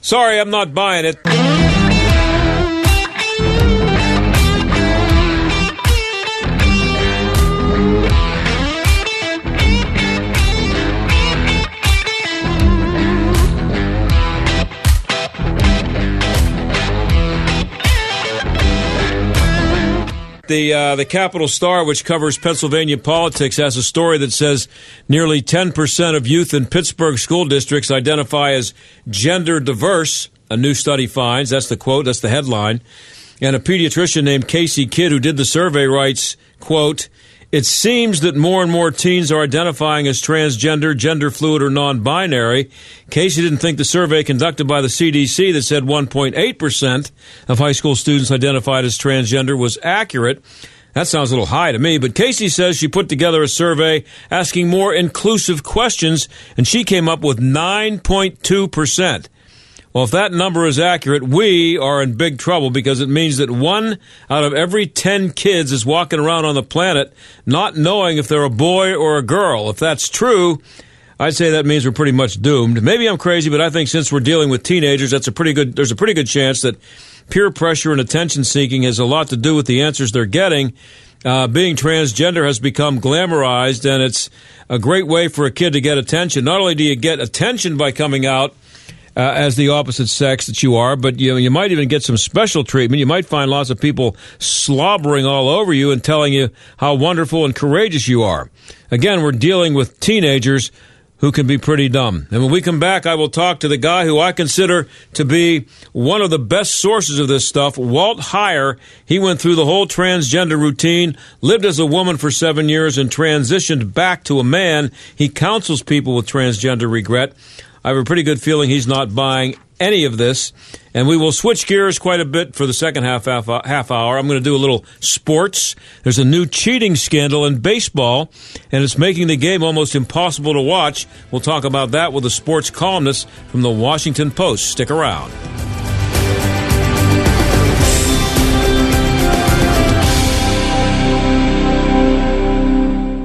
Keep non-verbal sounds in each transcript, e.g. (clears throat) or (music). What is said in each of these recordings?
Sorry, I'm not buying it. The uh, the Capital Star, which covers Pennsylvania politics, has a story that says nearly 10% of youth in Pittsburgh school districts identify as gender diverse. A new study finds. That's the quote. That's the headline. And a pediatrician named Casey Kidd, who did the survey, writes, "quote it seems that more and more teens are identifying as transgender, gender fluid, or non binary. Casey didn't think the survey conducted by the CDC that said 1.8% of high school students identified as transgender was accurate. That sounds a little high to me, but Casey says she put together a survey asking more inclusive questions, and she came up with 9.2%. Well, if that number is accurate, we are in big trouble because it means that one out of every 10 kids is walking around on the planet not knowing if they're a boy or a girl. If that's true, I'd say that means we're pretty much doomed. Maybe I'm crazy, but I think since we're dealing with teenagers, that's a pretty good, there's a pretty good chance that peer pressure and attention seeking has a lot to do with the answers they're getting. Uh, being transgender has become glamorized, and it's a great way for a kid to get attention. Not only do you get attention by coming out, uh, as the opposite sex that you are, but you you might even get some special treatment. You might find lots of people slobbering all over you and telling you how wonderful and courageous you are. Again, we're dealing with teenagers who can be pretty dumb. And when we come back, I will talk to the guy who I consider to be one of the best sources of this stuff, Walt Heyer. He went through the whole transgender routine, lived as a woman for seven years, and transitioned back to a man. He counsels people with transgender regret. I have a pretty good feeling he's not buying any of this. And we will switch gears quite a bit for the second half half, uh, half hour. I'm going to do a little sports. There's a new cheating scandal in baseball, and it's making the game almost impossible to watch. We'll talk about that with a sports columnist from the Washington Post. Stick around.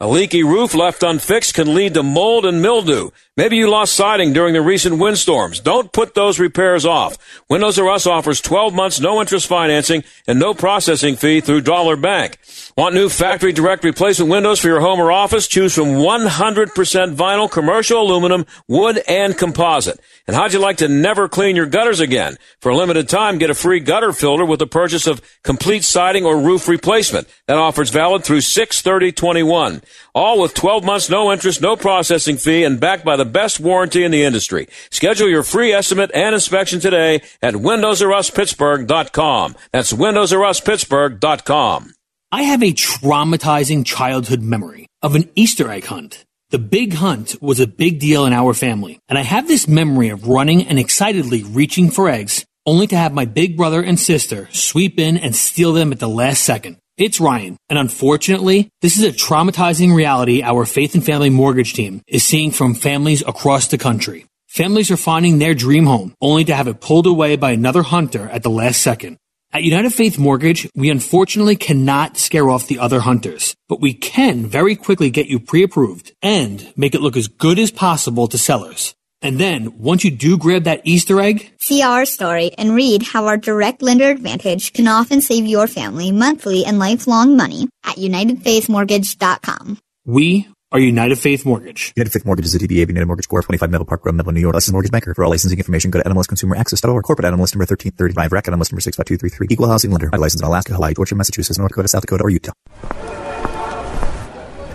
A leaky roof left unfixed can lead to mold and mildew. Maybe you lost siding during the recent windstorms. Don't put those repairs off. Windows R Us offers 12 months no interest financing and no processing fee through Dollar Bank. Want new factory direct replacement windows for your home or office? Choose from 100% vinyl, commercial aluminum, wood, and composite. And how'd you like to never clean your gutters again? For a limited time, get a free gutter filter with the purchase of complete siding or roof replacement. That offer's valid through 63021. All with 12 months, no interest, no processing fee, and backed by the best warranty in the industry. Schedule your free estimate and inspection today at windowsruspittsburgh.com. That's windowsruspittsburgh.com. I have a traumatizing childhood memory of an Easter egg hunt. The big hunt was a big deal in our family, and I have this memory of running and excitedly reaching for eggs, only to have my big brother and sister sweep in and steal them at the last second. It's Ryan, and unfortunately, this is a traumatizing reality our Faith and Family Mortgage team is seeing from families across the country. Families are finding their dream home only to have it pulled away by another hunter at the last second. At United Faith Mortgage, we unfortunately cannot scare off the other hunters, but we can very quickly get you pre-approved and make it look as good as possible to sellers. And then, once you do grab that Easter egg, see our story and read how our direct lender advantage can often save your family monthly and lifelong money at UnitedFaithMortgage.com. We are United Faith Mortgage. United Faith Mortgage is a DBA of United Mortgage Corp. 25 Melville Park Road, Melville, New York. Licensed mortgage banker. For all licensing information, go to NMLSConsumerAccess.org. Corporate NMLS number 1335. Rec NMLS number 65233. Equal housing lender. I license in Alaska, Hawaii, Georgia, Massachusetts, North Dakota, South Dakota, or Utah.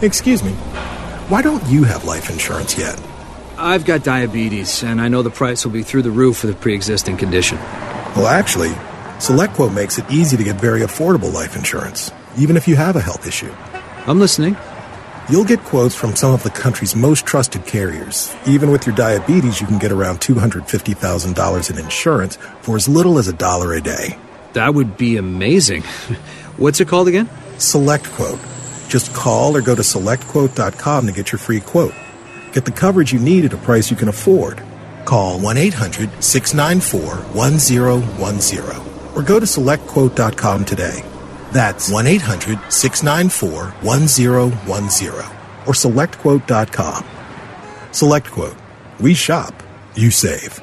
Excuse me. Why don't you have life insurance yet? I've got diabetes, and I know the price will be through the roof for the pre existing condition. Well, actually, SelectQuote makes it easy to get very affordable life insurance, even if you have a health issue. I'm listening. You'll get quotes from some of the country's most trusted carriers. Even with your diabetes, you can get around $250,000 in insurance for as little as a dollar a day. That would be amazing. (laughs) What's it called again? SelectQuote. Just call or go to selectquote.com to get your free quote. Get the coverage you need at a price you can afford. Call 1 800 694 1010 or go to selectquote.com today. That's 1 800 694 1010 or selectquote.com. SelectQuote. We shop, you save.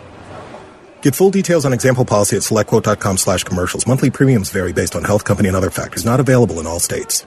Get full details on example policy at selectquote.com slash commercials. Monthly premiums vary based on health company and other factors. Not available in all states.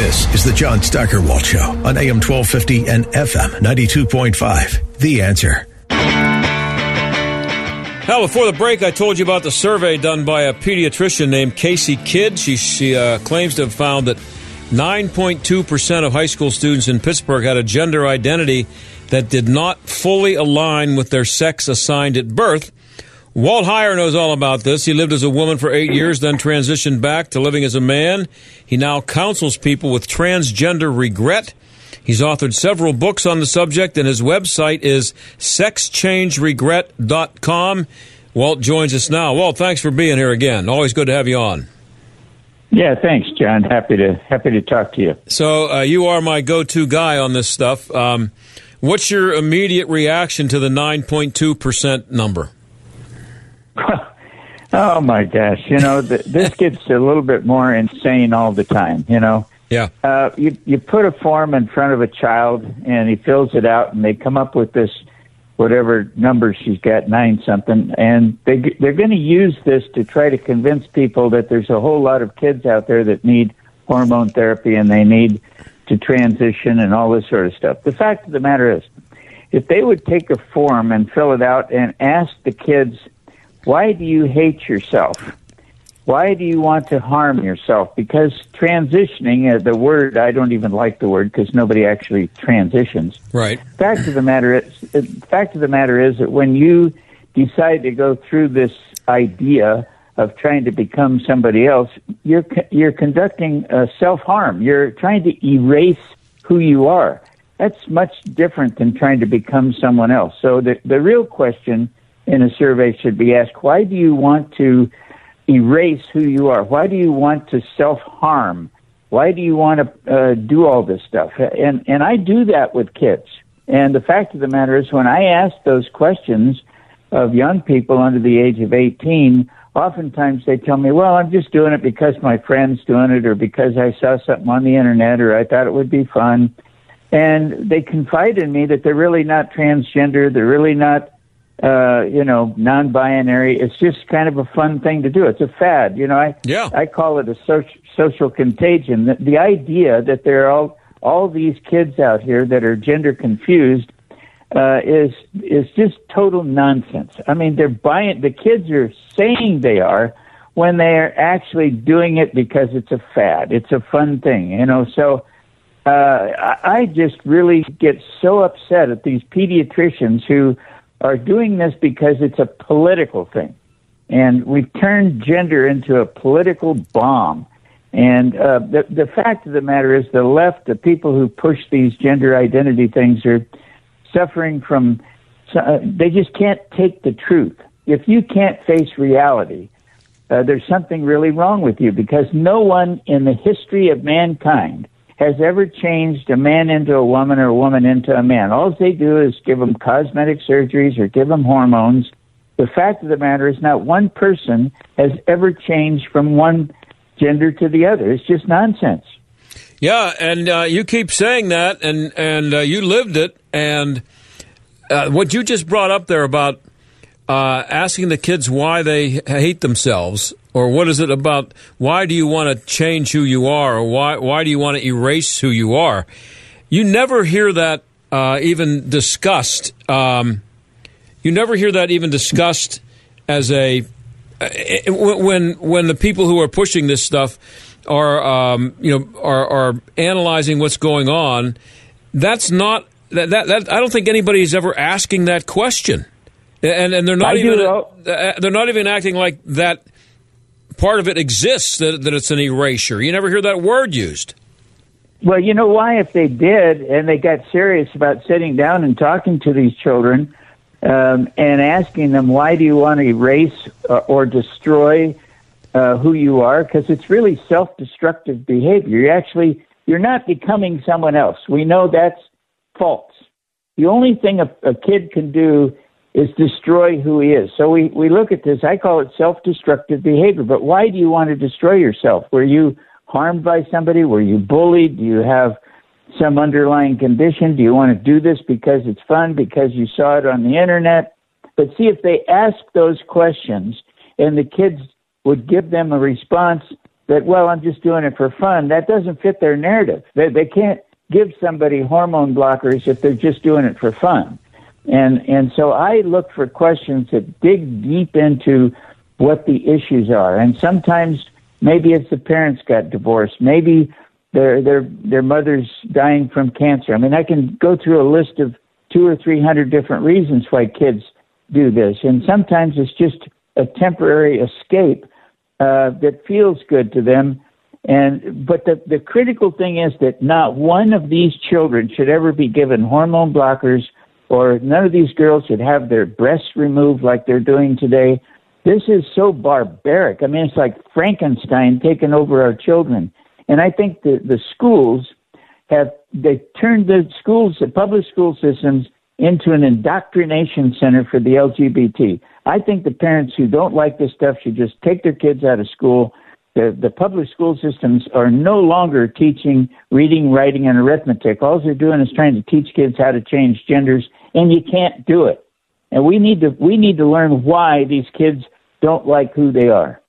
This is the John Steigerwald Show on AM 1250 and FM 92.5. The answer. Now, before the break, I told you about the survey done by a pediatrician named Casey Kidd. She, she uh, claims to have found that 9.2% of high school students in Pittsburgh had a gender identity that did not fully align with their sex assigned at birth. Walt Heyer knows all about this. He lived as a woman for eight years, then transitioned back to living as a man. He now counsels people with transgender regret. He's authored several books on the subject, and his website is sexchangeregret.com. Walt joins us now. Walt, thanks for being here again. Always good to have you on. Yeah, thanks, John. Happy to happy to talk to you. So uh, you are my go-to guy on this stuff. Um, what's your immediate reaction to the 9.2% number? (laughs) oh my gosh! You know, th- this gets a little bit more insane all the time. You know. Yeah. Uh, you you put a form in front of a child and he fills it out and they come up with this whatever number she's got nine something and they they're going to use this to try to convince people that there's a whole lot of kids out there that need hormone therapy and they need to transition and all this sort of stuff. The fact of the matter is, if they would take a form and fill it out and ask the kids why do you hate yourself? Why do you want to harm yourself? Because transitioning, uh, the word, I don't even like the word because nobody actually transitions. Right. Fact of the matter is, uh, fact of the matter is that when you decide to go through this idea of trying to become somebody else, you're you're conducting uh, self harm. You're trying to erase who you are. That's much different than trying to become someone else. So the the real question in a survey should be asked: Why do you want to erase who you are? Why do you want to self harm? Why do you want to uh, do all this stuff? And and I do that with kids. And the fact of the matter is, when I ask those questions of young people under the age of 18, oftentimes they tell me, well, I'm just doing it because my friend's doing it or because I saw something on the internet or I thought it would be fun. And they confide in me that they're really not transgender. They're really not, uh, you know, non-binary. It's just kind of a fun thing to do. It's a fad. You know, I, yeah. I call it a social, social contagion. The, the idea that there are all, all these kids out here that are gender confused uh, is is just total nonsense. I mean, they're buying. The kids are saying they are when they are actually doing it because it's a fad. It's a fun thing, you know. So uh, I I just really get so upset at these pediatricians who are doing this because it's a political thing. And we've turned gender into a political bomb. And uh, the, the fact of the matter is, the left, the people who push these gender identity things, are suffering from, uh, they just can't take the truth. If you can't face reality, uh, there's something really wrong with you because no one in the history of mankind has ever changed a man into a woman or a woman into a man. All they do is give them cosmetic surgeries or give them hormones. The fact of the matter is, not one person has ever changed from one gender to the other. It's just nonsense. Yeah, and uh, you keep saying that, and and uh, you lived it, and uh, what you just brought up there about uh, asking the kids why they hate themselves, or what is it about? Why do you want to change who you are, or why why do you want to erase who you are? You never hear that uh, even discussed. Um, you never hear that even discussed as a uh, when when the people who are pushing this stuff are um, you know are, are analyzing what's going on. That's not that, that, that I don't think anybody's ever asking that question and and they're not I even uh, they're not even acting like that part of it exists that that it's an erasure. You never hear that word used. Well, you know why? If they did, and they got serious about sitting down and talking to these children um, and asking them, why do you want to erase uh, or destroy uh, who you are? Because it's really self-destructive behavior. You actually you're not becoming someone else. We know that's false. The only thing a, a kid can do is destroy who he is. So we, we look at this, I call it self destructive behavior. But why do you want to destroy yourself? Were you harmed by somebody? Were you bullied? Do you have some underlying condition? Do you want to do this because it's fun, because you saw it on the internet? But see, if they ask those questions and the kids would give them a response that, well, I'm just doing it for fun, that doesn't fit their narrative. They, they can't give somebody hormone blockers if they're just doing it for fun. And and so I look for questions that dig deep into what the issues are. And sometimes maybe it's the parents got divorced. Maybe their their their mother's dying from cancer. I mean, I can go through a list of two or three hundred different reasons why kids do this. And sometimes it's just a temporary escape uh, that feels good to them. And but the the critical thing is that not one of these children should ever be given hormone blockers or none of these girls should have their breasts removed like they're doing today. This is so barbaric. I mean, it's like Frankenstein taking over our children. And I think the, the schools have, they turned the schools, the public school systems into an indoctrination center for the LGBT. I think the parents who don't like this stuff should just take their kids out of school the, the public school systems are no longer teaching reading, writing, and arithmetic. All they're doing is trying to teach kids how to change genders, and you can't do it. And we need to we need to learn why these kids don't like who they are.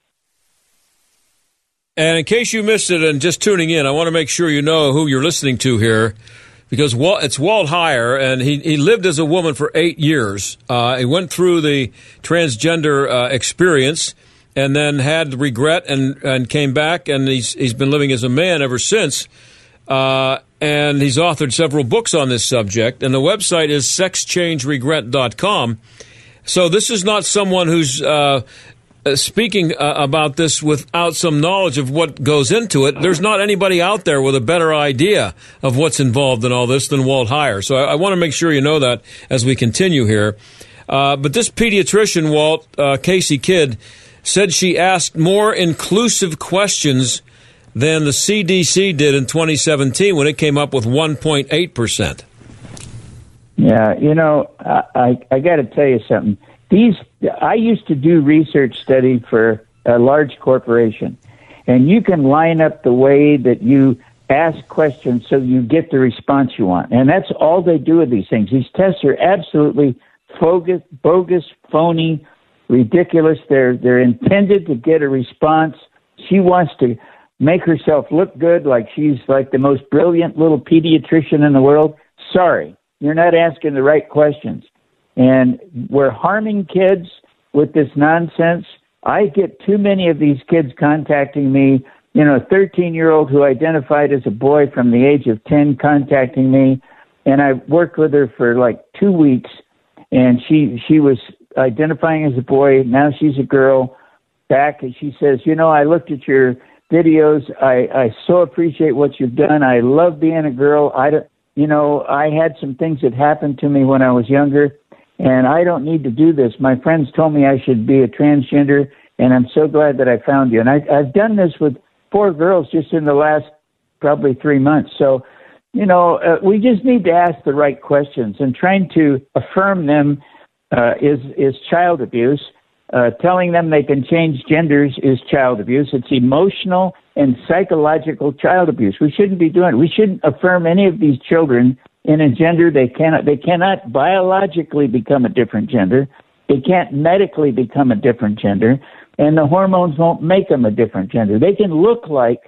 And in case you missed it and just tuning in, I want to make sure you know who you're listening to here because it's Walt Heyer, and he, he lived as a woman for eight years. Uh, he went through the transgender uh, experience and then had regret and, and came back, and he's, he's been living as a man ever since. Uh, and he's authored several books on this subject, and the website is sexchangeregret.com. So this is not someone who's uh, uh, speaking uh, about this without some knowledge of what goes into it. There's not anybody out there with a better idea of what's involved in all this than Walt Heyer. So I, I want to make sure you know that as we continue here. Uh, but this pediatrician, Walt uh, Casey Kidd, said she asked more inclusive questions than the CDC did in 2017 when it came up with 1.8%. Yeah, you know, I, I, I got to tell you something. These I used to do research study for a large corporation, and you can line up the way that you ask questions so you get the response you want. And that's all they do with these things. These tests are absolutely bogus, bogus phony, ridiculous. They're they're intended to get a response. She wants to make herself look good, like she's like the most brilliant little pediatrician in the world. Sorry, you're not asking the right questions, and we're harming kids with this nonsense. I get too many of these kids contacting me you know, a 13 year old who identified as a boy from the age of 10 contacting me, and I worked with her for like two weeks, and she she was identifying as a boy. Now she's a girl. Back, and she says, you know, I looked at your videos. I I so appreciate what you've done. I love being a girl. I don't, you know, I had some things that happened to me when I was younger, and I don't need to do this. My friends told me I should be a transgender, and I'm so glad that I found you. And I, I've done this with four girls just in the last probably three months. So, you know, uh, we just need to ask the right questions, and trying to affirm them uh, is is child abuse. Uh, telling them they can change genders is child abuse. It's emotional and psychological child abuse. We shouldn't be doing it. We shouldn't affirm any of these children in a gender they cannot. They cannot biologically become a different gender. They can't medically become a different gender and the hormones won't make them a different gender. They can look like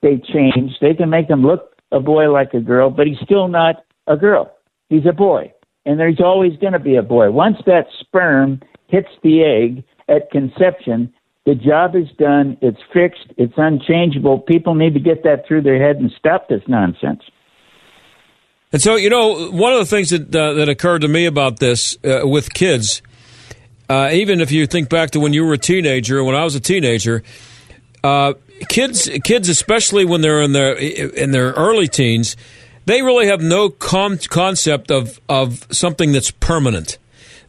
they change. They can make them look a boy like a girl, but he's still not a girl. He's a boy, and there's always going to be a boy. Once that sperm hits the egg at conception, the job is done. It's fixed. It's unchangeable. People need to get that through their head and stop this nonsense. And so, you know, one of the things that uh, that occurred to me about this uh, with kids uh, even if you think back to when you were a teenager, when I was a teenager, uh, kids, kids, especially when they're in their in their early teens, they really have no com- concept of of something that's permanent.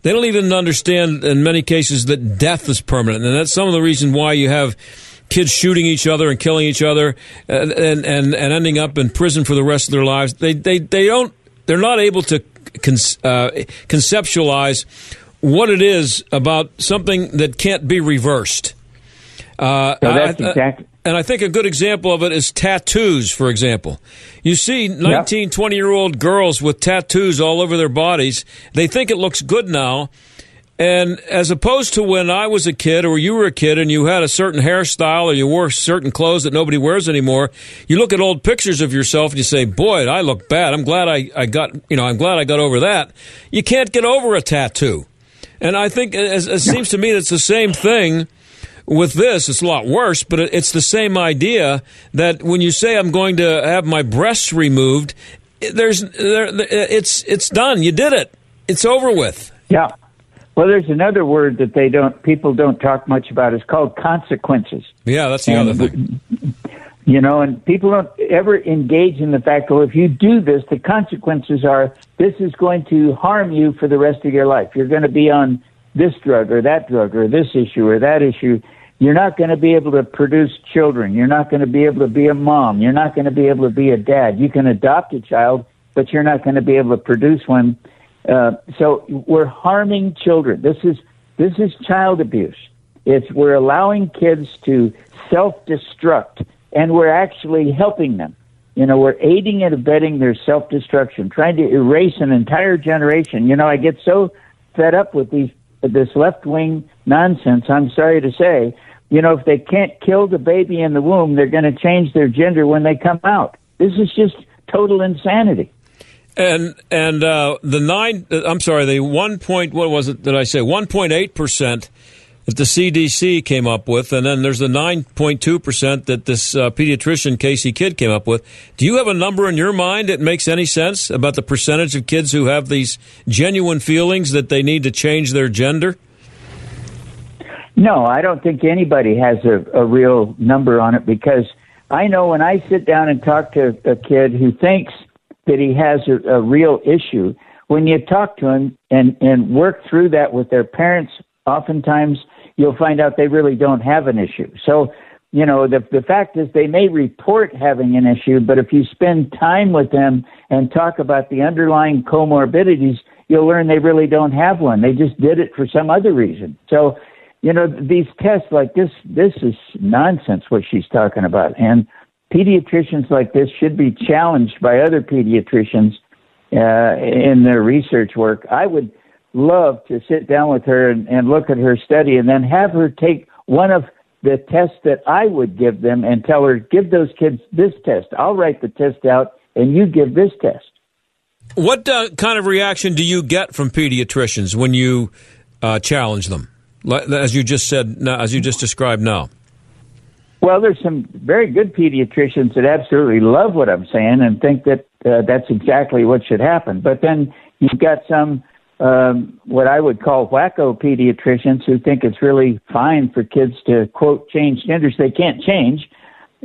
They don't even understand, in many cases, that death is permanent, and that's some of the reason why you have kids shooting each other and killing each other, and and, and, and ending up in prison for the rest of their lives. They they they don't. They're not able to con- uh, conceptualize what it is about something that can't be reversed. Uh, so that's exactly. And I think a good example of it is tattoos, for example. You see 19, 20 year old girls with tattoos all over their bodies. They think it looks good now. And as opposed to when I was a kid or you were a kid and you had a certain hairstyle or you wore certain clothes that nobody wears anymore, you look at old pictures of yourself and you say, boy, I look bad. I'm glad I, I got, you know, I'm glad I got over that. You can't get over a tattoo. And I think it, it seems to me it's the same thing with this. It's a lot worse, but it's the same idea that when you say I'm going to have my breasts removed, there's there, it's it's done. You did it. It's over with. Yeah. Well, there's another word that they don't people don't talk much about. It's called consequences. Yeah, that's the and, other thing. You know, and people don't ever engage in the fact, well, if you do this, the consequences are this is going to harm you for the rest of your life. You're going to be on this drug or that drug or this issue or that issue. You're not going to be able to produce children. You're not going to be able to be a mom. You're not going to be able to be a dad. You can adopt a child, but you're not going to be able to produce one. Uh, so we're harming children. This is this is child abuse. It's we're allowing kids to self-destruct and we're actually helping them. You know, we're aiding and abetting their self destruction, trying to erase an entire generation. You know, I get so fed up with these this left wing nonsense. I'm sorry to say, you know, if they can't kill the baby in the womb, they're going to change their gender when they come out. This is just total insanity. And and uh, the nine, I'm sorry, the one point, what was it? Did I say one point eight percent? That the CDC came up with, and then there's the 9.2% that this uh, pediatrician, Casey Kidd, came up with. Do you have a number in your mind that makes any sense about the percentage of kids who have these genuine feelings that they need to change their gender? No, I don't think anybody has a, a real number on it because I know when I sit down and talk to a kid who thinks that he has a, a real issue, when you talk to him and, and work through that with their parents, oftentimes you'll find out they really don't have an issue. So, you know, the the fact is they may report having an issue, but if you spend time with them and talk about the underlying comorbidities, you'll learn they really don't have one. They just did it for some other reason. So, you know, these tests like this this is nonsense what she's talking about. And pediatricians like this should be challenged by other pediatricians uh, in their research work. I would love to sit down with her and, and look at her study and then have her take one of the tests that I would give them and tell her, give those kids this test. I'll write the test out and you give this test. What uh, kind of reaction do you get from pediatricians when you uh, challenge them, as you just said, as you just described now? Well, there's some very good pediatricians that absolutely love what I'm saying and think that uh, that's exactly what should happen. But then you've got some um, what I would call wacko pediatricians who think it's really fine for kids to quote change genders. They can't change,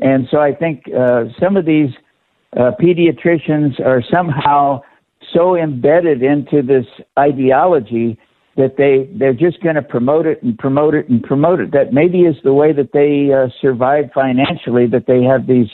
and so I think uh, some of these uh, pediatricians are somehow so embedded into this ideology that they they're just going to promote it and promote it and promote it. That maybe is the way that they uh, survive financially. That they have these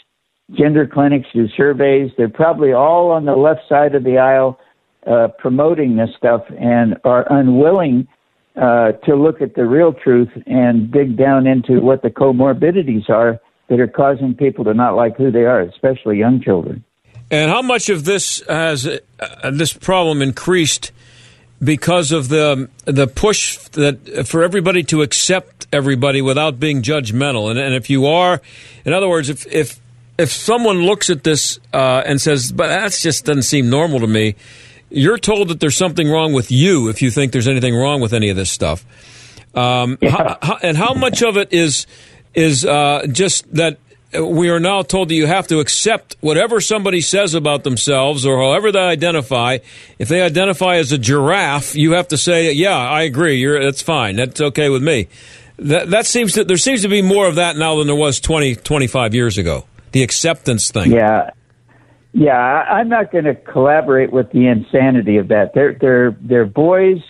gender clinics, do surveys. They're probably all on the left side of the aisle uh, promoting this stuff and are unwilling uh, to look at the real truth and dig down into what the comorbidities are that are causing people to not like who they are, especially young children. And how much of this has uh, this problem increased because of the the push that for everybody to accept everybody without being judgmental? And, and if you are, in other words, if if if someone looks at this uh, and says, "But that just doesn't seem normal to me," you're told that there's something wrong with you if you think there's anything wrong with any of this stuff. Um, yeah. how, how, and how much of it is is uh, just that we are now told that you have to accept whatever somebody says about themselves or however they identify. If they identify as a giraffe, you have to say, "Yeah, I agree. You're, that's fine. That's okay with me." That, that seems to there seems to be more of that now than there was 20, 25 years ago. The acceptance thing. Yeah, yeah. I'm not going to collaborate with the insanity of that. They're they're they're boys.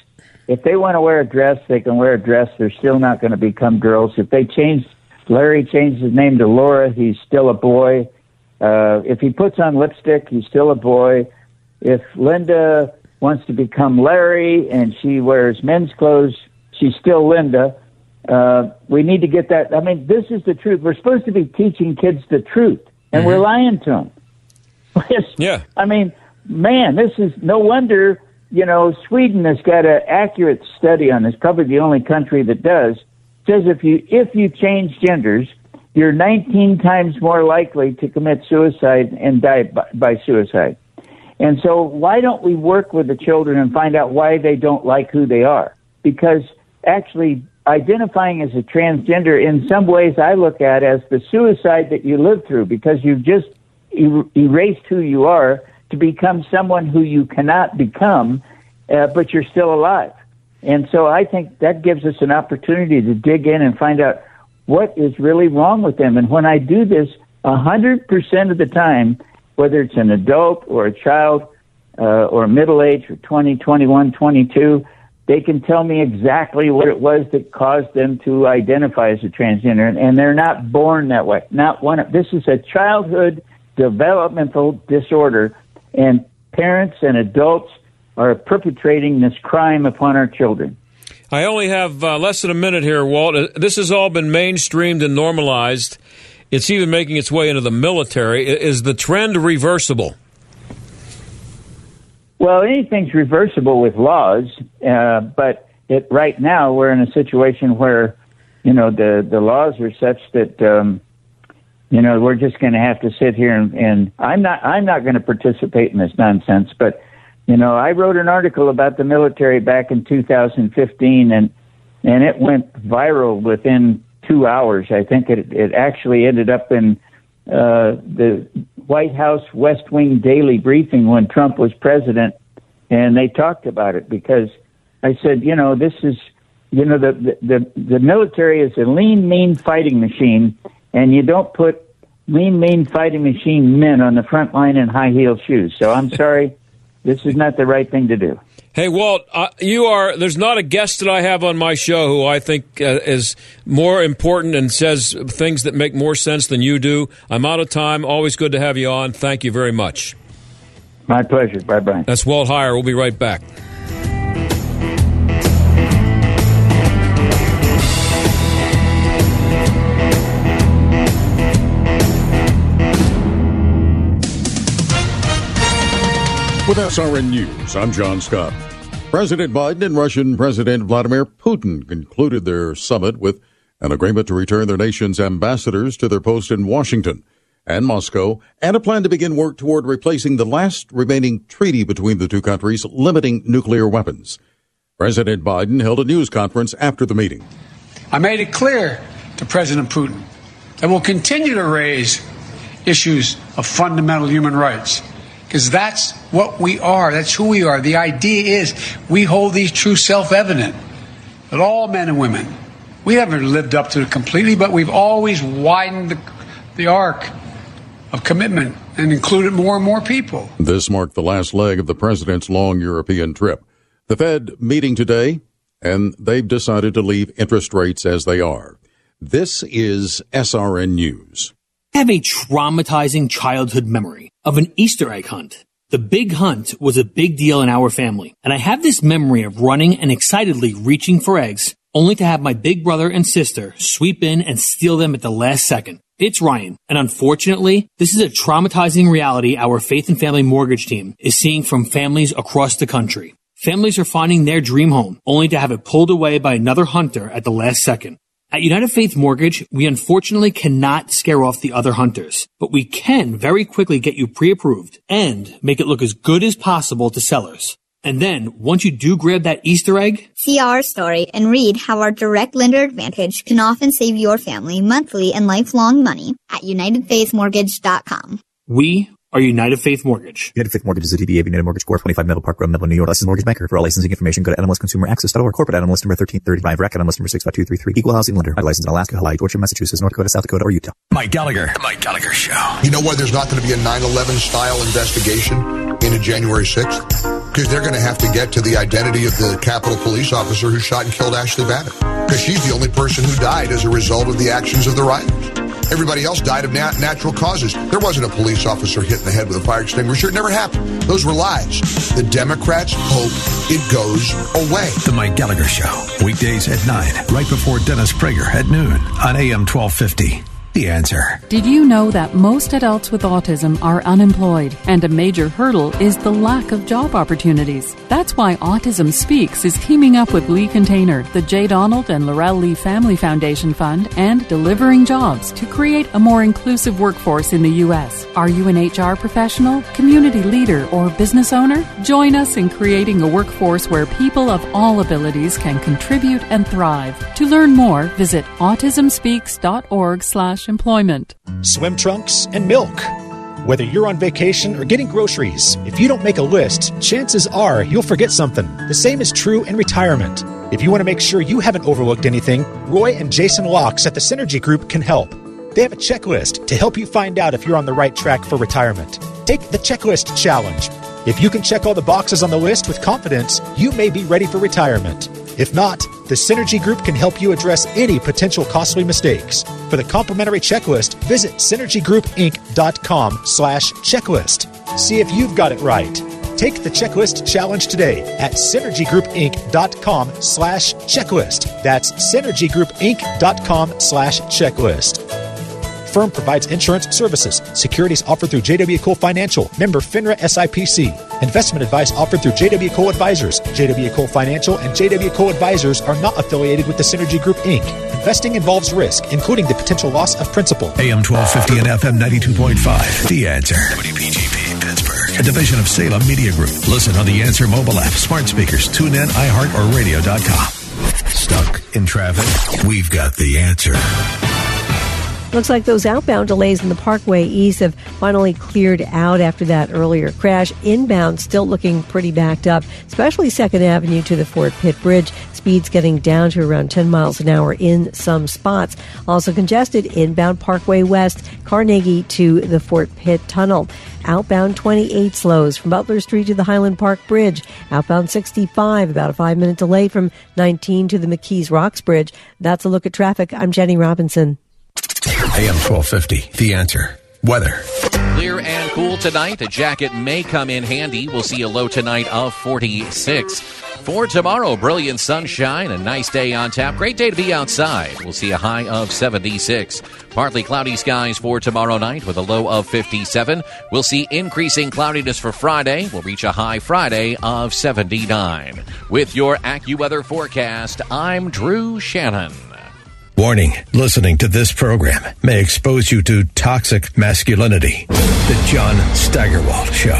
If they want to wear a dress, they can wear a dress. They're still not going to become girls. If they change Larry changed his name to Laura. He's still a boy. Uh, if he puts on lipstick, he's still a boy. If Linda wants to become Larry and she wears men's clothes, she's still Linda. Uh, we need to get that. I mean, this is the truth. We're supposed to be teaching kids the truth, and mm-hmm. we're lying to them. Yeah. I mean, man, this is no wonder. You know, Sweden has got an accurate study on this. Probably the only country that does says if you if you change genders, you're 19 times more likely to commit suicide and die by, by suicide. And so, why don't we work with the children and find out why they don't like who they are? Because actually, identifying as a transgender, in some ways, I look at as the suicide that you live through because you've just er- erased who you are to become someone who you cannot become, uh, but you're still alive. And so I think that gives us an opportunity to dig in and find out what is really wrong with them. And when I do this, 100% of the time, whether it's an adult or a child uh, or middle age or 20, 21, 22, they can tell me exactly what it was that caused them to identify as a transgender. And they're not born that way. Not one. This is a childhood developmental disorder. And parents and adults are perpetrating this crime upon our children. I only have uh, less than a minute here, Walt. Uh, this has all been mainstreamed and normalized. It's even making its way into the military. Is the trend reversible? Well, anything's reversible with laws, uh, but it, right now we're in a situation where, you know, the, the laws are such that, um, you know, we're just going to have to sit here and, and I'm not I'm not going to participate in this nonsense, but you know, I wrote an article about the military back in 2015, and and it went viral within two hours. I think it it actually ended up in uh, the White House West Wing daily briefing when Trump was president, and they talked about it because I said, you know, this is, you know, the the the military is a lean, mean fighting machine, and you don't put lean, mean fighting machine men on the front line in high heel shoes. So I'm (laughs) sorry this is not the right thing to do. Hey, Walt, uh, you are. There's not a guest that I have on my show who I think uh, is more important and says things that make more sense than you do. I'm out of time. Always good to have you on. Thank you very much. My pleasure. Bye bye. That's Walt Heyer. We'll be right back. With SRN News, I'm John Scott. President Biden and Russian President Vladimir Putin concluded their summit with an agreement to return their nation's ambassadors to their post in Washington and Moscow, and a plan to begin work toward replacing the last remaining treaty between the two countries limiting nuclear weapons. President Biden held a news conference after the meeting. I made it clear to President Putin that we will continue to raise issues of fundamental human rights. Because that's what we are. That's who we are. The idea is we hold these truths self evident that all men and women, we haven't lived up to it completely, but we've always widened the, the arc of commitment and included more and more people. This marked the last leg of the president's long European trip. The Fed meeting today, and they've decided to leave interest rates as they are. This is SRN News. Have a traumatizing childhood memory of an Easter egg hunt. The big hunt was a big deal in our family, and I have this memory of running and excitedly reaching for eggs, only to have my big brother and sister sweep in and steal them at the last second. It's Ryan, and unfortunately, this is a traumatizing reality our faith and family mortgage team is seeing from families across the country. Families are finding their dream home, only to have it pulled away by another hunter at the last second. At United Faith Mortgage, we unfortunately cannot scare off the other hunters, but we can very quickly get you pre-approved and make it look as good as possible to sellers. And then, once you do grab that Easter egg, see our story and read how our direct lender advantage can often save your family monthly and lifelong money at UnitedFaithMortgage.com. We are United Faith Mortgage. United Faith Mortgage is a DBA of United Mortgage Corp. 25 Melville Park Road, Melville, New York. Licensed mortgage banker. For all licensing information, go to NMLSConsumerAccess.org. Corporate NMLS number 1335. Rack NMLS number 65233. Equal housing lender. Licensed in Alaska, Hawaii, Georgia, Massachusetts, North Dakota, South Dakota, or Utah. Mike Gallagher. The Mike Gallagher Show. You know why there's not going to be a 9-11 style investigation into January 6th? Because they're going to have to get to the identity of the Capitol police officer who shot and killed Ashli Babbitt. Because she's the only person who died as a result of the actions of the rioters. Everybody else died of nat- natural causes. There wasn't a police officer hit in the head with a fire extinguisher. It never happened. Those were lies. The Democrats hope it goes away. The Mike Gallagher Show. Weekdays at 9, right before Dennis Prager at noon on AM 1250. The answer. Did you know that most adults with autism are unemployed and a major hurdle is the lack of job opportunities? That's why Autism Speaks is teaming up with Lee Container, the J. Donald and Laurel Lee Family Foundation Fund, and Delivering Jobs to create a more inclusive workforce in the U.S. Are you an HR professional, community leader, or business owner? Join us in creating a workforce where people of all abilities can contribute and thrive. To learn more, visit autismspeaks.org slash employment. Swim trunks and milk. Whether you're on vacation or getting groceries, if you don't make a list, chances are you'll forget something. The same is true in retirement. If you want to make sure you haven't overlooked anything, Roy and Jason Locks at the Synergy Group can help. They have a checklist to help you find out if you're on the right track for retirement. Take the checklist challenge. If you can check all the boxes on the list with confidence, you may be ready for retirement. If not, the Synergy Group can help you address any potential costly mistakes. For the complimentary checklist, visit synergygroupinc.com slash checklist. See if you've got it right. Take the checklist challenge today at synergygroupinc.com slash checklist. That's synergygroupinc.com slash checklist firm provides insurance services. Securities offered through JW Cole Financial, member FINRA SIPC. Investment advice offered through JW Cole Advisors. JW Cole Financial and JW Cole Advisors are not affiliated with the Synergy Group Inc. Investing involves risk, including the potential loss of principal. AM 1250 and FM 92.5. The answer. WPGP Pittsburgh. A division of Salem Media Group. Listen on the Answer mobile app, smart speakers, tune in, iHeart, or radio.com. Stuck in traffic? We've got the answer. Looks like those outbound delays in the Parkway East have finally cleared out after that earlier crash. Inbound still looking pretty backed up, especially 2nd Avenue to the Fort Pitt Bridge. Speeds getting down to around 10 miles an hour in some spots. Also congested inbound Parkway West, Carnegie to the Fort Pitt Tunnel. Outbound 28 slows from Butler Street to the Highland Park Bridge. Outbound 65, about a five minute delay from 19 to the McKees Rocks Bridge. That's a look at traffic. I'm Jenny Robinson. AM 1250, The Answer. Weather. Clear and cool tonight. A jacket may come in handy. We'll see a low tonight of 46. For tomorrow, brilliant sunshine, a nice day on tap. Great day to be outside. We'll see a high of 76. Partly cloudy skies for tomorrow night with a low of 57. We'll see increasing cloudiness for Friday. We'll reach a high Friday of 79. With your AccuWeather forecast, I'm Drew Shannon. Warning listening to this program may expose you to toxic masculinity. The John Steigerwald Show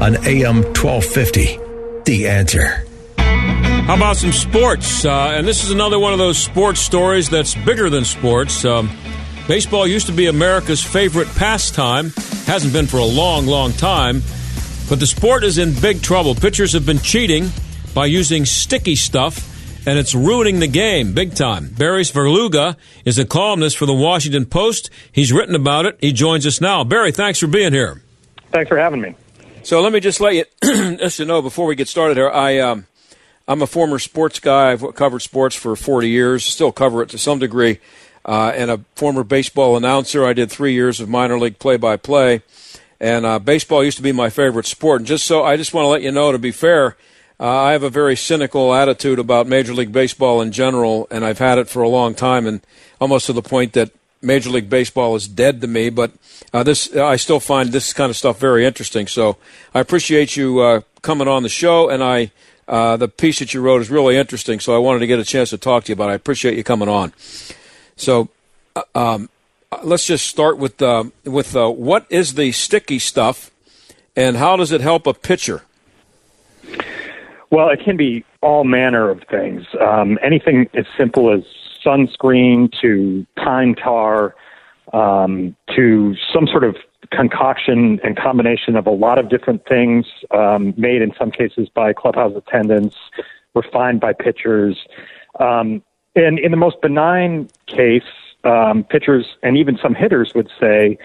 on AM 1250. The answer. How about some sports? Uh, and this is another one of those sports stories that's bigger than sports. Um, Baseball used to be America's favorite pastime. Hasn't been for a long, long time. But the sport is in big trouble. Pitchers have been cheating by using sticky stuff, and it's ruining the game big time. Barry Svrluga is a columnist for the Washington Post. He's written about it. He joins us now. Barry, thanks for being here. Thanks for having me. So let me just let you, (clears throat) just to know before we get started here, I um, I'm a former sports guy. I've covered sports for 40 years, still cover it to some degree, uh, and a former baseball announcer. I did three years of minor league play-by-play, and uh, baseball used to be my favorite sport. And just so I just want to let you know, to be fair, uh, I have a very cynical attitude about Major League Baseball in general, and I've had it for a long time, and almost to the point that Major League Baseball is dead to me. But uh, this, I still find this kind of stuff very interesting. So I appreciate you uh, coming on the show, and I uh, the piece that you wrote is really interesting. So I wanted to get a chance to talk to you about. it. I appreciate you coming on. So uh, um, let's just start with uh, with what is the sticky stuff, and how does it help a pitcher? Well, it can be all manner of things. Um, anything as simple as sunscreen to pine tar um, to some sort of concoction and combination of a lot of different things um, made in some cases by clubhouse attendants, refined by pitchers. Um, and in the most benign case, um, pitchers and even some hitters would say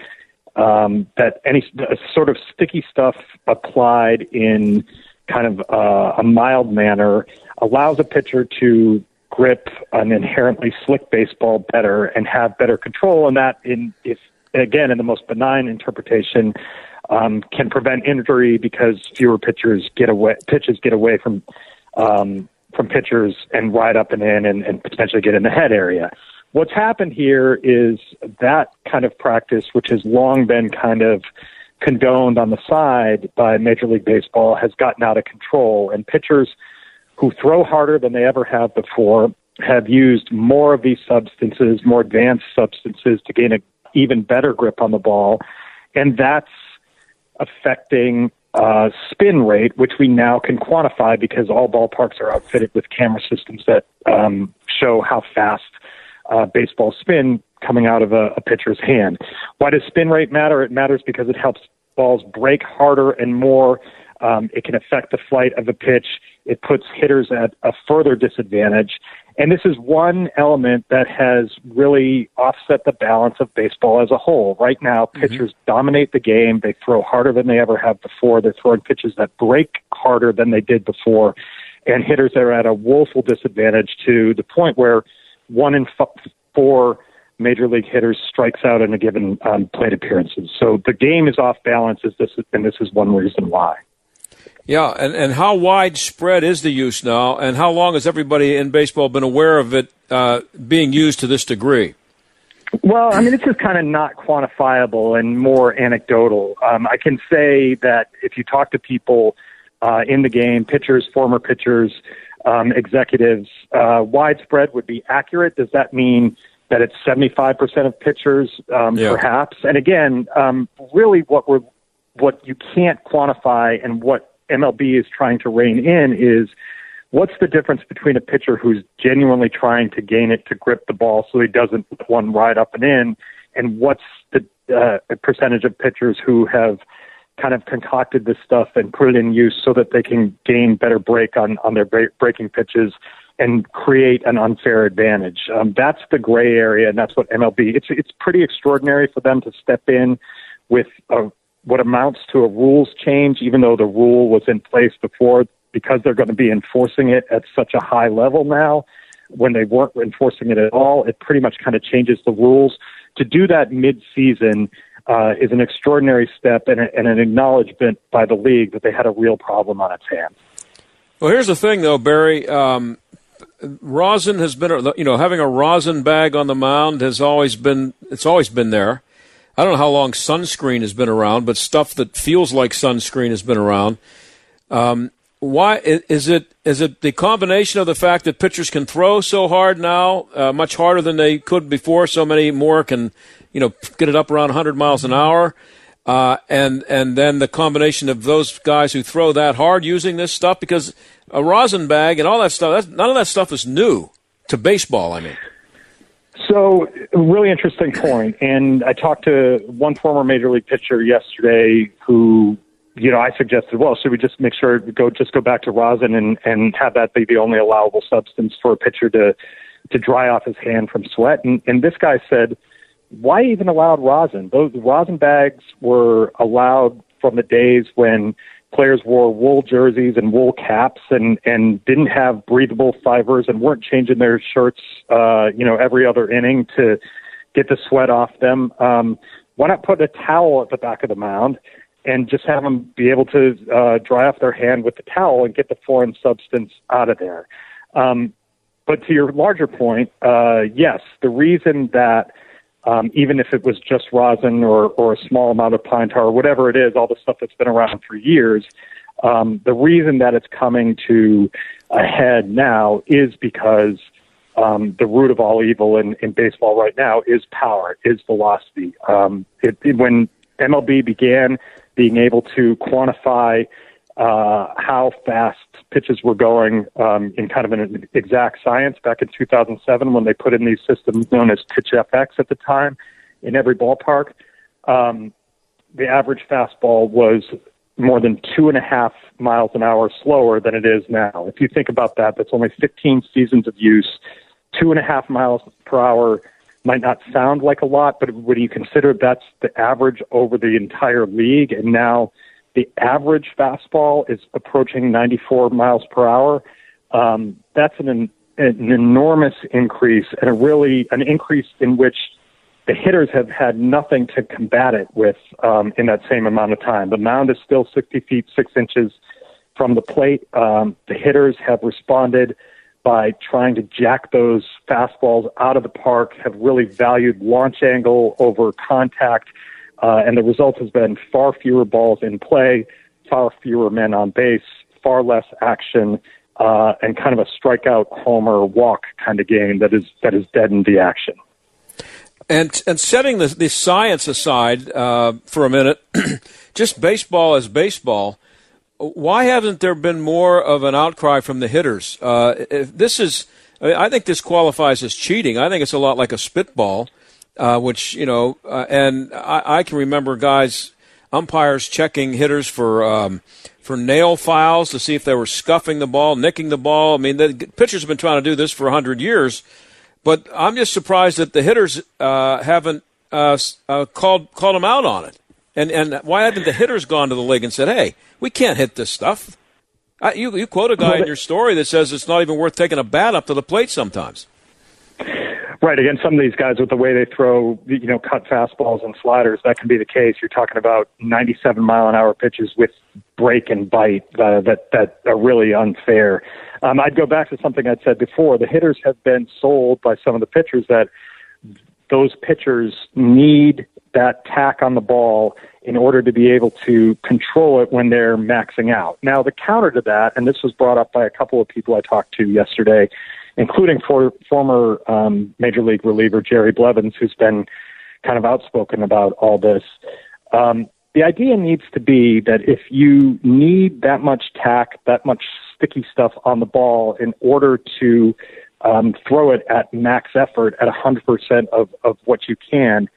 um, that any sort of sticky stuff applied in kind of uh, a mild manner allows a pitcher to grip an inherently slick baseball better and have better control. And that, in if again in the most benign interpretation, um, can prevent injury because fewer pitchers get away pitches get away from um, from pitchers and ride up and in and, and potentially get in the head area. What's happened here is that kind of practice, which has long been kind of condoned on the side by Major League Baseball has gotten out of control, and pitchers who throw harder than they ever have before have used more of these substances, more advanced substances to gain an even better grip on the ball, and that's affecting uh, spin rate, which we now can quantify because all ballparks are outfitted with camera systems that um, show how fast uh, baseball spin coming out of a, a pitcher's hand. Why does spin rate matter? It matters because it helps balls break harder and more. Um, it can affect the flight of the pitch. It puts hitters at a further disadvantage. And this is one element that has really offset the balance of baseball as a whole. Right now, mm-hmm. pitchers dominate the game. They throw harder than they ever have before. They're throwing pitches that break harder than they did before. And hitters are at a woeful disadvantage to the point where one in f- four major league hitters strikes out in a given um, plate appearances. So the game is off balance, is this, and this is one reason why. Yeah, and, and how widespread is the use now, and how long has everybody in baseball been aware of it uh, being used to this degree? Well, I mean, it's just kind of not quantifiable and more anecdotal. Um, I can say that if you talk to people uh, in the game, pitchers, former pitchers, um, executives, uh, widespread would be accurate. Does that mean that it's 75% of pitchers, um, yeah. perhaps? And again, um, really what we're, what you can't quantify and what MLB is trying to rein in is what's the difference between a pitcher who's genuinely trying to gain it to grip the ball so he doesn't one right up and in, and what's the uh, percentage of pitchers who have kind of concocted this stuff and put it in use so that they can gain better break on on their break, breaking pitches and create an unfair advantage. Um, that's the gray area, and that's what MLB. It's it's pretty extraordinary for them to step in with a what amounts to a rules change, even though the rule was in place before, because they're going to be enforcing it at such a high level now. When they weren't enforcing it at all, it pretty much kind of changes the rules. To do that mid-season uh, is an extraordinary step and, a, and an acknowledgement by the league that they had a real problem on its hands. Well, here's the thing, though, Barry. Um, rosin has been, you know, having a rosin bag on the mound has always been, it's always been there. I don't know how long sunscreen has been around, but stuff that feels like sunscreen has been around. Um, why is it? Is it the combination of the fact that pitchers can throw so hard now, uh, much harder than they could before? So many more can, you know, get it up around 100 miles an hour, uh, and and then the combination of those guys who throw that hard using this stuff because a rosin bag and all that stuff. none of that stuff is new to baseball. I mean. So, really interesting point. And I talked to one former major league pitcher yesterday who, you know, I suggested, well, should we just make sure go just go back to rosin and and have that be the only allowable substance for a pitcher to to dry off his hand from sweat? And and this guy said, why even allowed rosin? Those rosin bags were allowed from the days when players wore wool jerseys and wool caps and and didn't have breathable fibers and weren't changing their shirts uh you know every other inning to get the sweat off them um why not put a towel at the back of the mound and just have them be able to uh dry off their hand with the towel and get the foreign substance out of there um but to your larger point uh yes the reason that um, even if it was just rosin or, or a small amount of pine tar whatever it is, all the stuff that's been around for years. Um, the reason that it's coming to a head now is because um, the root of all evil in, in baseball right now is power, is velocity. Um, it, it, when MLB began being able to quantify uh, how fast pitches were going um, in kind of an exact science back in 2007 when they put in these systems known as Pitch FX at the time in every ballpark. Um, the average fastball was more than two and a half miles an hour slower than it is now. If you think about that, that's only 15 seasons of use. Two and a half miles per hour might not sound like a lot, but when you consider that's the average over the entire league, and now the average fastball is approaching 94 miles per hour. Um, that's an, an enormous increase and a really an increase in which the hitters have had nothing to combat it with um, in that same amount of time. The mound is still 60 feet 6 inches from the plate. Um, the hitters have responded by trying to jack those fastballs out of the park, have really valued launch angle over contact uh, and the result has been far fewer balls in play, far fewer men on base, far less action, uh, and kind of a strikeout, homer, walk kind of game that is that is deadened the action. And and setting the, the science aside uh, for a minute, (clears throat) just baseball as baseball. Why hasn't there been more of an outcry from the hitters? Uh, this is, I think this qualifies as cheating. I think it's a lot like a spitball uh, which you know, uh, and I, I, can remember guys, umpires checking hitters for um, for nail files to see if they were scuffing the ball, nicking the ball. I mean, the pitchers have been trying to do this for hundred years, but I'm just surprised that the hitters uh, haven't uh, uh, called called them out on it. And and why haven't the hitters gone to the league and said, "Hey, we can't hit this stuff"? you you quote a guy in your story that says it's not even worth taking a bat up to the plate sometimes. Right. Against some of these guys with the way they throw, you know, cut fastballs and sliders, that can be the case. You're talking about 97 mile an hour pitches with break and bite uh, that that are really unfair. Um, I'd go back to something I'd said before. The hitters have been sold by some of the pitchers that those pitchers need that tack on the ball in order to be able to control it when they're maxing out. Now, the counter to that, and this was brought up by a couple of people I talked to yesterday, including for former um, major league reliever Jerry Blevins, who's been kind of outspoken about all this. Um, the idea needs to be that if you need that much tack, that much sticky stuff on the ball in order to um, throw it at max effort at 100% of, of what you can,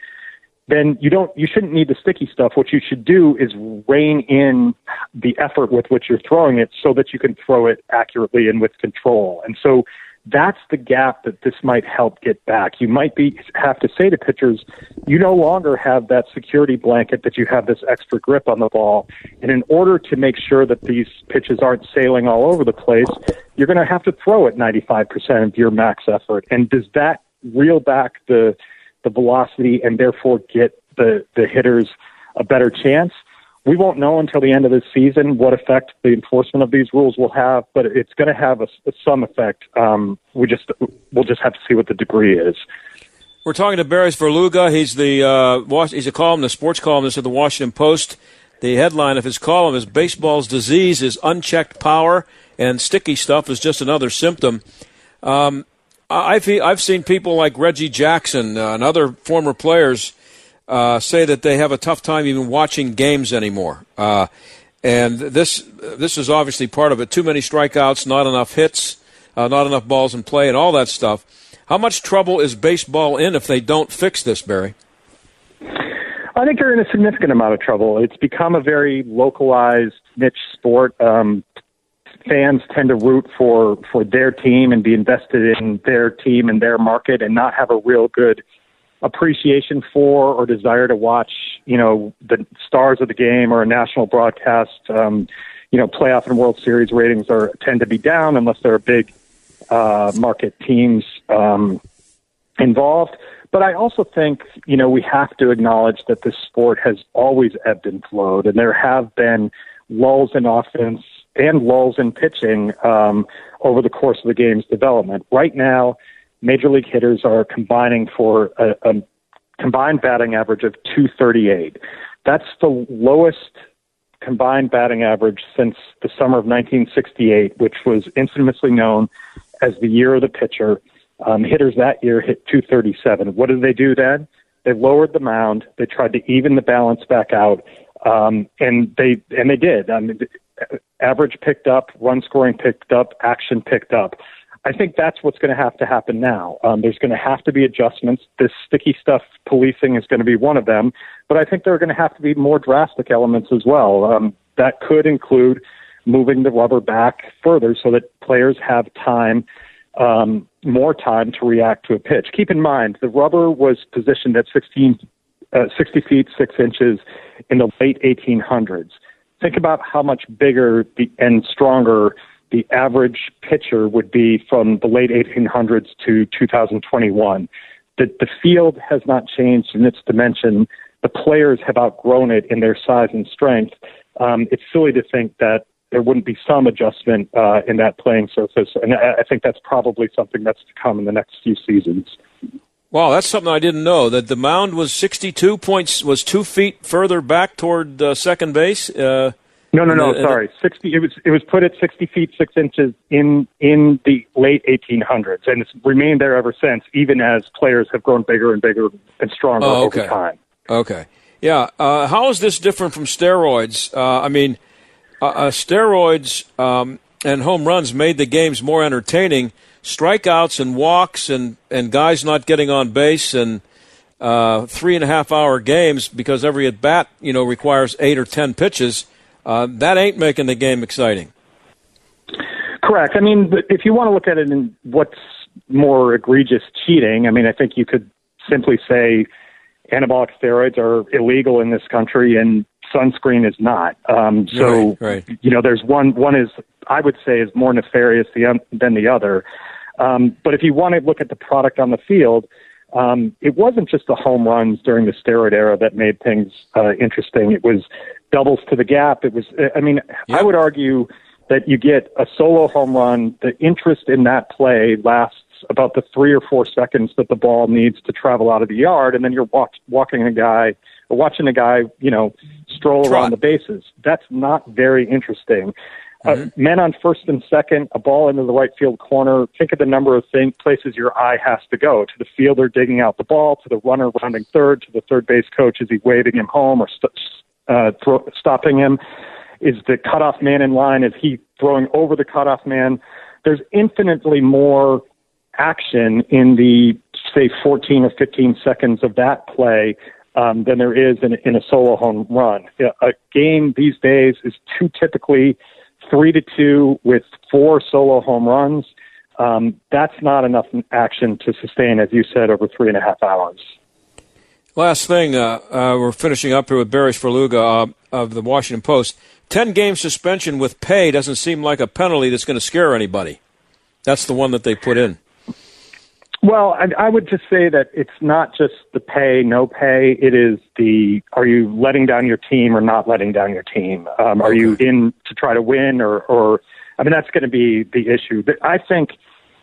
then you don't you shouldn't need the sticky stuff. What you should do is rein in the effort with which you're throwing it so that you can throw it accurately and with control. And so that's the gap that this might help get back. You might be have to say to pitchers, you no longer have that security blanket that you have this extra grip on the ball. And in order to make sure that these pitches aren't sailing all over the place, you're going to have to throw at 95% of your max effort. And does that reel back the the velocity and therefore get the the hitters a better chance? We won't know until the end of the season what effect the enforcement of these rules will have, but it's going to have a, some effect. Um, we just we'll just have to see what the degree is. We're talking to Barry Svrluga. He's the uh, he's a columnist, sports columnist of the Washington Post. The headline of his column is "Baseball's disease is unchecked power, and sticky stuff is just another symptom." Um, I've I've seen people like Reggie Jackson uh, and other former players uh, say that they have a tough time even watching games anymore. Uh, and this this is obviously part of it. Too many strikeouts, not enough hits, uh, not enough balls in play, and all that stuff. How much trouble is baseball in if they don't fix this, Barry? I think they're in a significant amount of trouble. It's become a very localized niche sport. Um, fans tend to root for for their team and be invested in their team and their market, and not have a real good appreciation for or desire to watch, you know, the stars of the game or a national broadcast. Um, you know, playoff and World Series ratings are tend to be down unless there are big uh, market teams um, involved. But I also think, you know, we have to acknowledge that this sport has always ebbed and flowed, and there have been lulls in offense and lulls in pitching um, over the course of the game's development. Right now, major league hitters are combining for a, a combined batting average of 238. That's the lowest combined batting average since the summer of 1968, which was infamously known as the year of the pitcher. Um, hitters that year hit 237. What did they do then? They lowered the mound. They tried to even the balance back out, um, and they and they did. I mean, average picked up, run scoring picked up, action picked up. I think that's what's going to have to happen now. Um, there's going to have to be adjustments. This sticky stuff policing is going to be one of them, but I think there are going to have to be more drastic elements as well. Um, that could include moving the rubber back further so that players have time um, more time to react to a pitch. Keep in mind, the rubber was positioned at 16, uh, 60 feet 6 inches in the late 1800s. Think about how much bigger and stronger the average pitcher would be from the late 1800s to 2021. The, the field has not changed in its dimension. The players have outgrown it in their size and strength. Um, it's silly to think that there wouldn't be some adjustment uh, in that playing surface. And I, I think that's probably something that's to come in the next few seasons. Wow, that's something I didn't know. That the mound was 62 points, was two feet further back toward uh, second base. Uh, no, no, no. sorry, sixty. It was it was put at sixty feet six inches in in the late 1800s, and it's remained there ever since. Even as players have grown bigger and bigger and stronger oh, okay. over time. Okay. Yeah. Uh, how is this different from steroids? Uh, I mean, uh, uh, steroids um, and home runs made the games more entertaining. Strikeouts and walks and, and guys not getting on base and uh, three and a half hour games because every at bat you know requires eight or ten pitches. Uh, that ain't making the game exciting. Correct. I mean, if you want to look at it in what's more egregious cheating, I mean, I think you could simply say anabolic steroids are illegal in this country and sunscreen is not. Um, so, right, right. you know, there's one, one is, I would say, is more nefarious than the other. Um, but if you want to look at the product on the field, um, it wasn't just the home runs during the steroid era that made things uh, interesting. It was doubles to the gap. It was, I mean, yep. I would argue that you get a solo home run. The interest in that play lasts about the three or four seconds that the ball needs to travel out of the yard, and then you're walk, walking a guy or watching a guy, you know, stroll Trot. around the bases. That's not very interesting. Uh, Mm-hmm. Uh, men on first and second, a ball into the right field corner. Think of the number of things, places your eye has to go to the fielder digging out the ball, to the runner rounding third, to the third base coach. Is he waving him home or st- uh, throw, stopping him? Is the cutoff man in line? Is he throwing over the cutoff man? There's infinitely more action in the say 14 or 15 seconds of that play um, than there is in, in a solo home run. A game these days is too typically three to two with four solo home runs. Um, that's not enough action to sustain, as you said, over three and a half hours. Last thing, uh, uh, we're finishing up here with Barry Svrluga uh, of the Washington Post. Ten game suspension with pay doesn't seem like a penalty that's going to scare anybody. That's the one that they put in. Well, I, I would just say that it's not just the pay, no pay. It is the are you letting down your team or not letting down your team? Um, are you in to try to win or, or I mean, that's going to be the issue. But I think,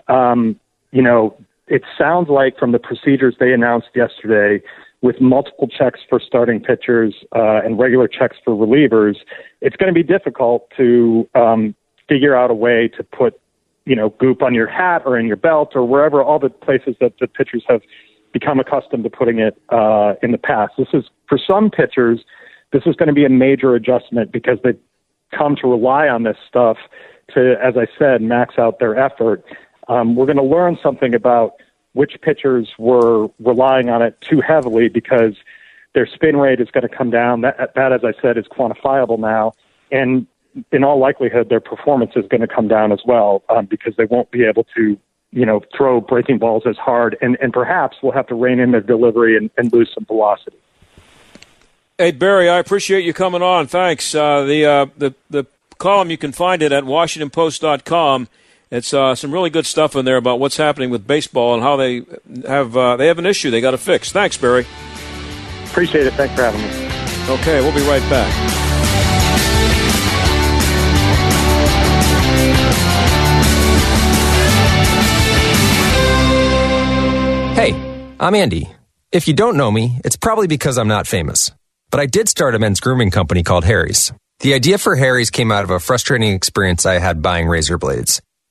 um, you know, it sounds like from the procedures they announced yesterday, with multiple checks for starting pitchers uh, and regular checks for relievers, it's going to be difficult to um, figure out a way to put you know, goop on your hat or in your belt or wherever, all the places that the pitchers have become accustomed to putting it uh, in the past. This is, for some pitchers, this is going to be a major adjustment because they come to rely on this stuff to, as I said, max out their effort. Um, we're going to learn something about which pitchers were relying on it too heavily because their spin rate is going to come down. That, that, as I said, is quantifiable now. And in all likelihood, their performance is going to come down as well um, because they won't be able to, you know, throw breaking balls as hard. And, and perhaps we'll have to rein in their delivery and, and lose some velocity. Hey Barry, I appreciate you coming on. Thanks. Uh, the uh, the the column you can find it at WashingtonPost.com. It's uh, some really good stuff in there about what's happening with baseball and how they have uh, they have an issue they got to fix. Thanks, Barry. Appreciate it. Thanks for having me. Okay, we'll be right back. Hey, I'm Andy. If you don't know me, it's probably because I'm not famous. But I did start a men's grooming company called Harry's. The idea for Harry's came out of a frustrating experience I had buying razor blades.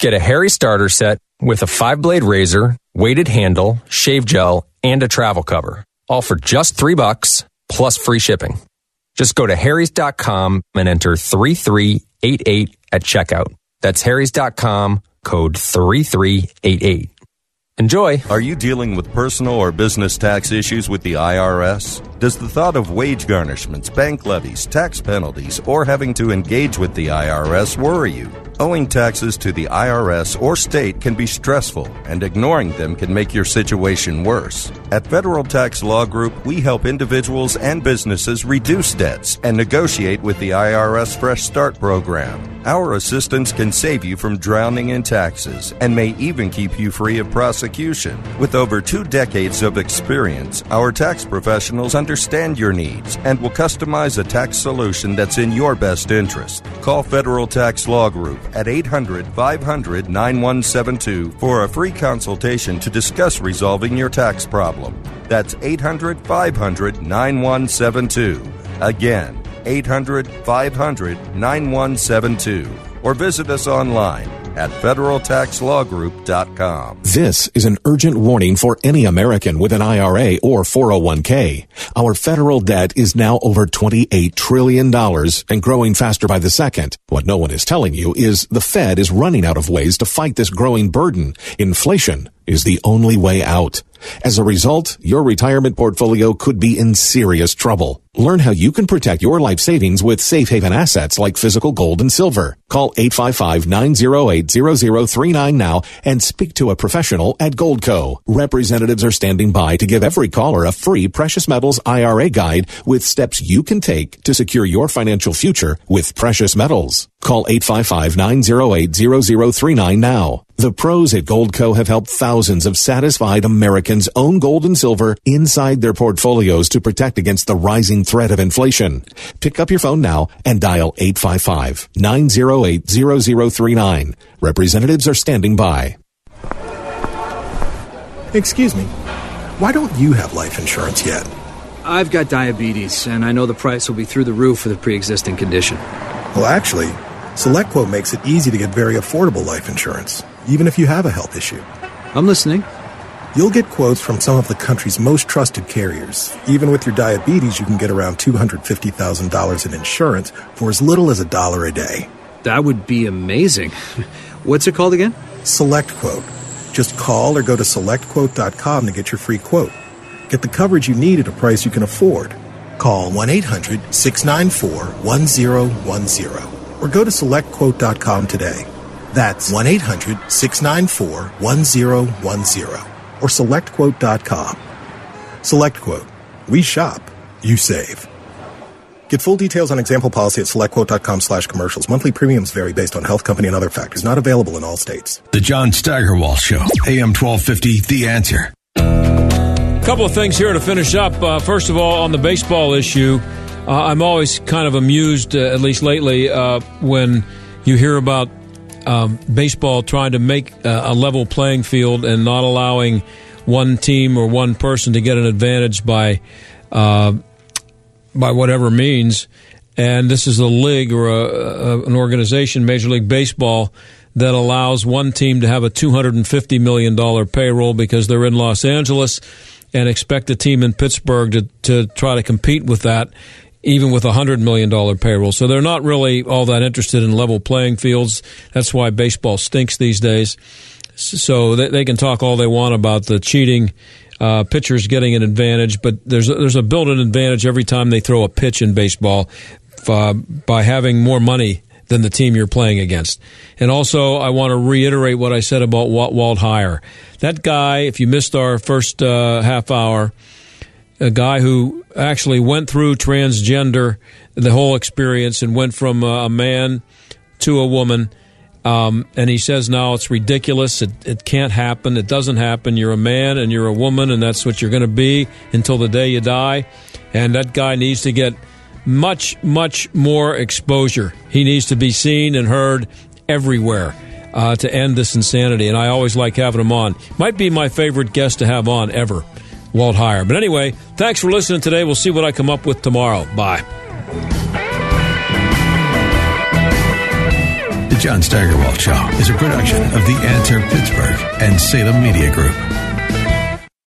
Get a Harry starter set with a five blade razor, weighted handle, shave gel, and a travel cover. All for just three bucks plus free shipping. Just go to harrys.com and enter 3388 at checkout. That's harrys.com code 3388. Enjoy. Are you dealing with personal or business tax issues with the IRS? Does the thought of wage garnishments, bank levies, tax penalties, or having to engage with the IRS worry you? Owing taxes to the IRS or state can be stressful, and ignoring them can make your situation worse. At Federal Tax Law Group, we help individuals and businesses reduce debts and negotiate with the IRS Fresh Start program. Our assistance can save you from drowning in taxes and may even keep you free of prosecution. With over two decades of experience, our tax professionals understand your needs and will customize a tax solution that's in your best interest. Call Federal Tax Law Group at 800 500 9172 for a free consultation to discuss resolving your tax problem. That's 800 500 9172. Again, 800 500 9172 or visit us online at federaltaxlawgroup.com. This is an urgent warning for any American with an IRA or 401k. Our federal debt is now over $28 trillion and growing faster by the second. What no one is telling you is the Fed is running out of ways to fight this growing burden. Inflation is the only way out. As a result, your retirement portfolio could be in serious trouble. Learn how you can protect your life savings with safe haven assets like physical gold and silver. Call 855-908-0039 now and speak to a professional at Goldco. Representatives are standing by to give every caller a free precious metals IRA guide with steps you can take to secure your financial future with precious metals. Call 855-908-0039 now. The pros at Goldco have helped thousands of satisfied Americans own gold and silver inside their portfolios to protect against the rising threat of inflation. Pick up your phone now and dial 855-908-0039. Representatives are standing by. Excuse me. Why don't you have life insurance yet? I've got diabetes, and I know the price will be through the roof for the pre existing condition. Well, actually, SelectQuote makes it easy to get very affordable life insurance, even if you have a health issue. I'm listening. You'll get quotes from some of the country's most trusted carriers. Even with your diabetes, you can get around $250,000 in insurance for as little as a dollar a day. That would be amazing. (laughs) What's it called again? Select Quote. Just call or go to selectquote.com to get your free quote. Get the coverage you need at a price you can afford. Call 1 800 694 1010 or go to selectquote.com today. That's 1 800 694 1010 or selectquote.com. SelectQuote. We shop, you save. Get full details on example policy at selectquote.com slash commercials. Monthly premiums vary based on health company and other factors. Not available in all states. The John Steigerwald Show, AM 1250, The Answer. A couple of things here to finish up. Uh, first of all, on the baseball issue, uh, I'm always kind of amused, uh, at least lately, uh, when you hear about um, baseball trying to make uh, a level playing field and not allowing one team or one person to get an advantage by uh, by whatever means. And this is a league or a, a, an organization, Major League Baseball, that allows one team to have a $250 million payroll because they're in Los Angeles and expect a team in Pittsburgh to, to try to compete with that, even with a $100 million payroll. So they're not really all that interested in level playing fields. That's why baseball stinks these days. So they, they can talk all they want about the cheating. Uh, pitchers getting an advantage, but there's a, there's a built-in advantage every time they throw a pitch in baseball uh, by having more money than the team you're playing against. And also, I want to reiterate what I said about Walt Heyer. That guy, if you missed our first uh, half hour, a guy who actually went through transgender, the whole experience, and went from a man to a woman um, and he says now it's ridiculous. It, it can't happen. It doesn't happen. You're a man and you're a woman, and that's what you're going to be until the day you die. And that guy needs to get much, much more exposure. He needs to be seen and heard everywhere uh, to end this insanity. And I always like having him on. Might be my favorite guest to have on ever, Walt Heyer. But anyway, thanks for listening today. We'll see what I come up with tomorrow. Bye. The John Steigerwald Show is a production of The Answer Pittsburgh and Salem Media Group.